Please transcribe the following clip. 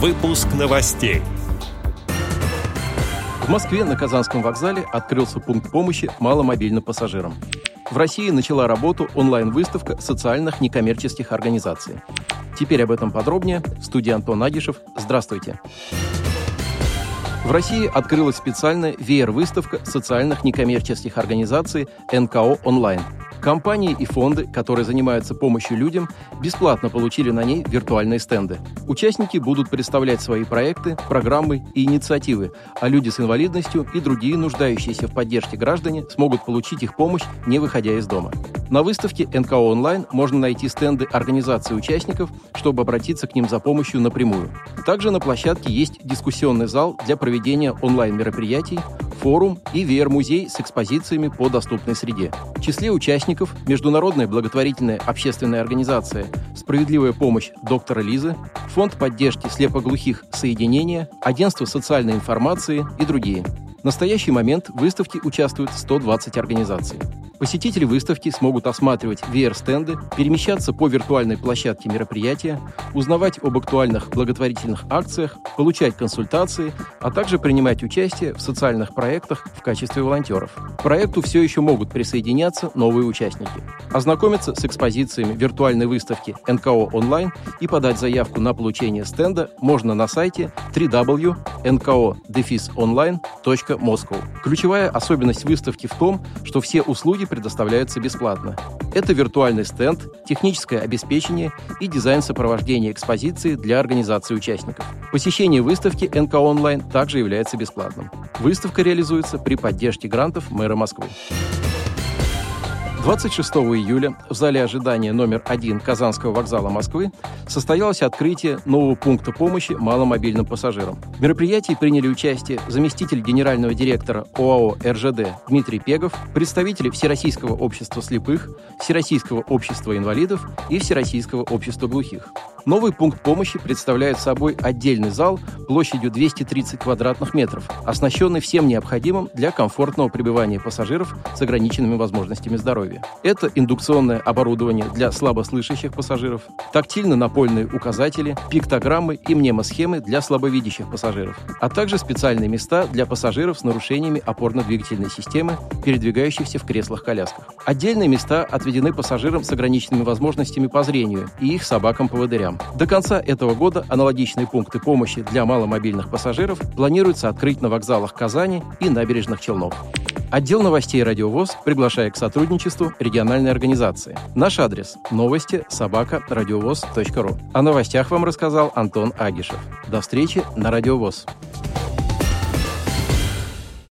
Выпуск новостей. В Москве на Казанском вокзале открылся пункт помощи маломобильным пассажирам. В России начала работу онлайн-выставка социальных некоммерческих организаций. Теперь об этом подробнее. В студии Антон Агишев. Здравствуйте. В России открылась специальная VR-выставка социальных некоммерческих организаций НКО онлайн – Компании и фонды, которые занимаются помощью людям, бесплатно получили на ней виртуальные стенды. Участники будут представлять свои проекты, программы и инициативы, а люди с инвалидностью и другие нуждающиеся в поддержке граждане смогут получить их помощь, не выходя из дома. На выставке НКО онлайн можно найти стенды организации участников, чтобы обратиться к ним за помощью напрямую. Также на площадке есть дискуссионный зал для проведения онлайн-мероприятий, форум и VR-музей с экспозициями по доступной среде. В числе участников Международная благотворительная общественная организация «Справедливая помощь доктора Лизы», Фонд поддержки слепоглухих «Соединение», Агентство социальной информации и другие. В настоящий момент в выставке участвуют 120 организаций. Посетители выставки смогут осматривать VR-стенды, перемещаться по виртуальной площадке мероприятия, узнавать об актуальных благотворительных акциях, получать консультации, а также принимать участие в социальных проектах в качестве волонтеров. К проекту все еще могут присоединяться новые участники. Ознакомиться с экспозициями виртуальной выставки НКО онлайн и подать заявку на получение стенда можно на сайте www.nko-online.moscow. Ключевая особенность выставки в том, что все услуги предоставляются бесплатно. Это виртуальный стенд, техническое обеспечение и дизайн сопровождения экспозиции для организации участников. Посещение выставки НК онлайн также является бесплатным. Выставка реализуется при поддержке грантов мэра Москвы. 26 июля в зале ожидания номер один Казанского вокзала Москвы состоялось открытие нового пункта помощи маломобильным пассажирам. В мероприятии приняли участие заместитель генерального директора ОАО «РЖД» Дмитрий Пегов, представители Всероссийского общества слепых, Всероссийского общества инвалидов и Всероссийского общества глухих. Новый пункт помощи представляет собой отдельный зал площадью 230 квадратных метров, оснащенный всем необходимым для комфортного пребывания пассажиров с ограниченными возможностями здоровья. Это индукционное оборудование для слабослышащих пассажиров, тактильно-напольные указатели, пиктограммы и мнемосхемы для слабовидящих пассажиров, а также специальные места для пассажиров с нарушениями опорно-двигательной системы, передвигающихся в креслах-колясках. Отдельные места отведены пассажирам с ограниченными возможностями по зрению и их собакам-поводырям. До конца этого года аналогичные пункты помощи для маломобильных пассажиров планируется открыть на вокзалах Казани и набережных Челнов. Отдел новостей «Радиовоз» приглашает к сотрудничеству региональной организации. Наш адрес – новости собака радиовоз.ру. О новостях вам рассказал Антон Агишев. До встречи на «Радиовоз».